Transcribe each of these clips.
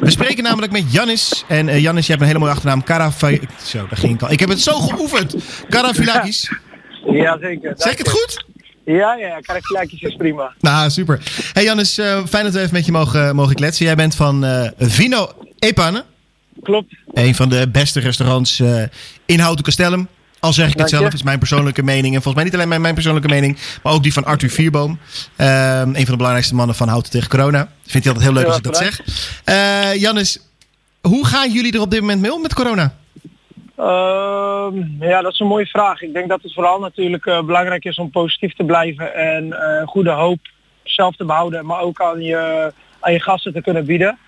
We spreken namelijk met Jannis. En uh, Jannis, je hebt een hele mooie achternaam. Karafai... Zo, daar ging ik al. Ik heb het zo geoefend. Karafilakis. Ja, zeker. Zeg ik het goed? Ja, ja, Karafilakis is prima. Nou, super. Hey Jannis, uh, fijn dat we even met je mogen, mogen kletsen. Jij bent van uh, Vino Epane. Klopt. Een van de beste restaurants in Houten Castellum. Al zeg ik het zelf, is mijn persoonlijke mening. En volgens mij niet alleen mijn, mijn persoonlijke mening, maar ook die van Arthur Vierboom. Uh, een van de belangrijkste mannen van Houten tegen Corona. Vindt hij altijd heel leuk als ik dat zeg. Uh, Jannes, hoe gaan jullie er op dit moment mee om met corona? Uh, ja, dat is een mooie vraag. Ik denk dat het vooral natuurlijk uh, belangrijk is om positief te blijven en uh, goede hoop zelf te behouden, maar ook aan je, aan je gasten te kunnen bieden.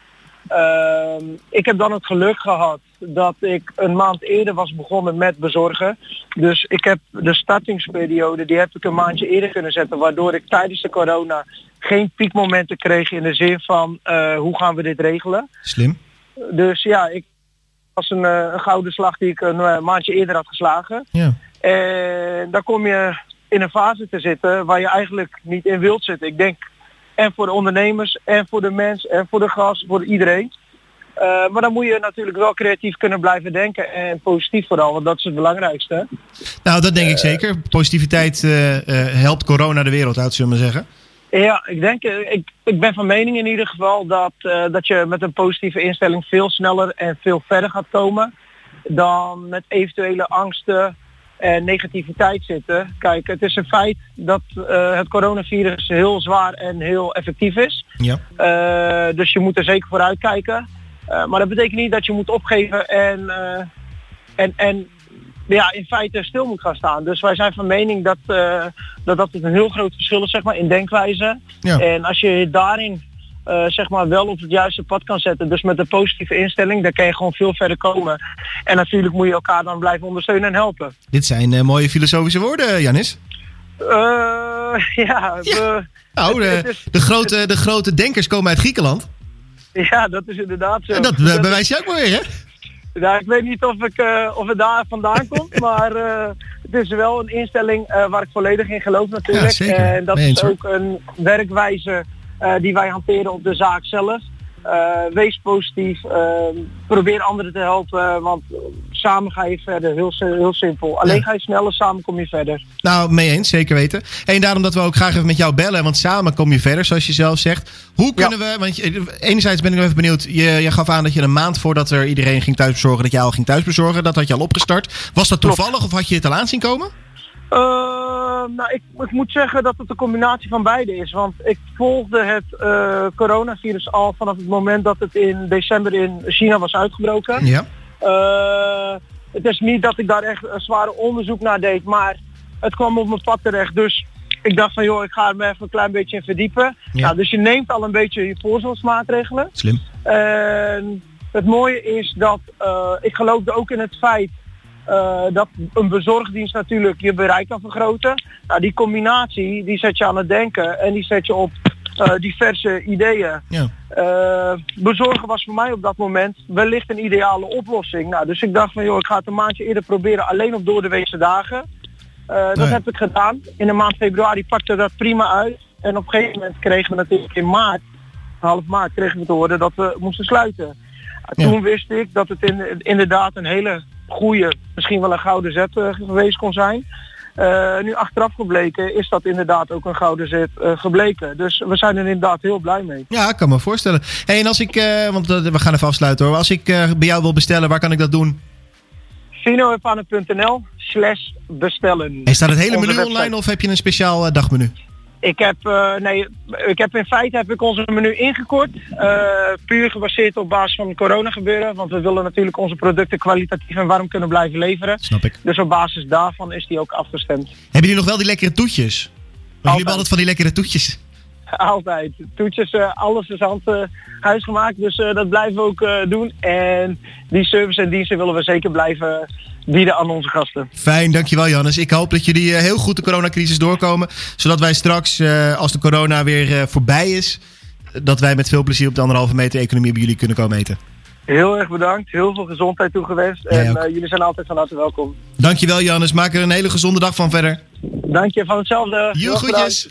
Uh, ik heb dan het geluk gehad dat ik een maand eerder was begonnen met bezorgen. Dus ik heb de startingsperiode, die heb ik een maandje eerder kunnen zetten, waardoor ik tijdens de corona geen piekmomenten kreeg in de zin van uh, hoe gaan we dit regelen. Slim. Dus ja, ik was een, uh, een gouden slag die ik een maandje eerder had geslagen. Ja. En dan kom je in een fase te zitten waar je eigenlijk niet in wilt zitten. Ik denk en voor de ondernemers, en voor de mens, en voor de gast, voor iedereen. Uh, maar dan moet je natuurlijk wel creatief kunnen blijven denken en positief vooral, want dat is het belangrijkste. Nou, dat denk ik zeker. Positiviteit uh, helpt corona de wereld uit, zullen we zeggen. Ja, ik denk, ik, ik ben van mening in ieder geval dat, dat je met een positieve instelling veel sneller en veel verder gaat komen dan met eventuele angsten en negativiteit zitten. Kijk, het is een feit dat uh, het coronavirus heel zwaar en heel effectief is. Ja. Uh, dus je moet er zeker voor uitkijken. Uh, maar dat betekent niet dat je moet opgeven en, en, en ja, in feite stil moet gaan staan. Dus wij zijn van mening dat dat, dat het een heel groot verschil is zeg maar, in denkwijze. Ja. En als je daarin uh, zeg maar wel op het juiste pad kan zetten. Dus met een positieve instelling, dan kan je gewoon veel verder komen. En natuurlijk moet je elkaar dan blijven ondersteunen en helpen. Dit zijn uh, mooie filosofische woorden, Janis. Uh, ja, ja. nou, de, grote, de grote denkers komen uit Griekenland. Ja, dat is inderdaad zo. En dat uh, bewijs je ook maar weer, hè? Ja, ik weet niet of, ik, uh, of het daar vandaan komt, maar uh, het is wel een instelling uh, waar ik volledig in geloof natuurlijk. Ja, zeker. En dat is ook een werkwijze die wij hanteren op de zaak zelf. Uh, wees positief, uh, probeer anderen te helpen, want samen ga je verder. Heel, heel simpel. Alleen Ja. ga je sneller, samen kom je verder. Nou, mee eens, zeker weten. En daarom dat we ook graag even met jou bellen, want samen kom je verder, zoals je zelf zegt. Hoe kunnen we, want je, enerzijds ben ik nog even benieuwd, je, je gaf aan dat je een maand voordat er iedereen ging thuisbezorgen, dat jij al ging thuisbezorgen, dat had je al opgestart. Was dat Klopt. toevallig of had je het al aan zien komen? Uh, nou, ik, ik moet zeggen dat het een combinatie van beide is. Want ik volgde het uh, coronavirus al vanaf het moment dat het in december in China was uitgebroken. Ja. Uh, het is niet dat ik daar echt een zware onderzoek naar deed, maar het kwam op mijn pad terecht. Dus ik dacht van joh, ik ga er me even een klein beetje in verdiepen. Ja. Nou, dus je neemt al een beetje je voorzorgsmaatregelen. Slim. En het mooie is dat uh, ik geloofde ook in het feit uh, dat een bezorgdienst natuurlijk je bereik kan vergroten. Nou, die combinatie die zet je aan het denken en die zet je op uh, diverse ideeën. Ja. Uh, bezorgen was voor mij op dat moment wellicht een ideale oplossing. Nou, dus ik dacht van joh, ik ga het een maandje eerder proberen alleen op door de weekse dagen. Dat heb ik gedaan. In de maand februari pakte dat prima uit. En op een gegeven moment kregen we natuurlijk in maart, half maart, kregen we te horen dat we moesten sluiten. Ja. Toen wist ik dat het in, inderdaad een hele goede, misschien wel een gouden zet uh, geweest kon zijn. Uh, nu achteraf gebleken is dat inderdaad ook een gouden zet uh, gebleken. Dus we zijn er inderdaad heel blij mee. Ja, ik kan me voorstellen. Hey, en als ik, eh, want eh, we gaan even afsluiten hoor. Als ik eh, bij jou wil bestellen, waar kan ik dat doen? Finoepannennl slash bestellen. En staat het hele Onze menu website. online of heb je een speciaal eh, dagmenu? Ik heb, uh, nee, ik heb in feite heb ik onze menu ingekort. Uh, puur gebaseerd op basis van corona gebeuren. Want we willen natuurlijk onze producten kwalitatief en warm kunnen blijven leveren. Snap ik. Dus op basis daarvan is die ook afgestemd. Hebben jullie nog wel die lekkere toetjes? Want jullie hebben Altijd. altijd van die lekkere toetjes. Altijd. Toetjes, uh, alles is hand uh, huisgemaakt. Dus uh, dat blijven we ook doen. En die service en diensten willen we zeker blijven bieden aan onze gasten. Fijn, dankjewel Jannes. Ik hoop dat jullie eh, heel goed de coronacrisis doorkomen. Zodat wij straks, eh, als de corona weer eh, voorbij is... dat wij met veel plezier op de anderhalve meter economie bij jullie kunnen komen eten. Heel erg bedankt. Heel veel gezondheid toegewenst. En jullie zijn altijd van harte welkom. Dankjewel Jannes. Maak er een hele gezonde dag van verder. Dank je van hetzelfde. Heel groetjes.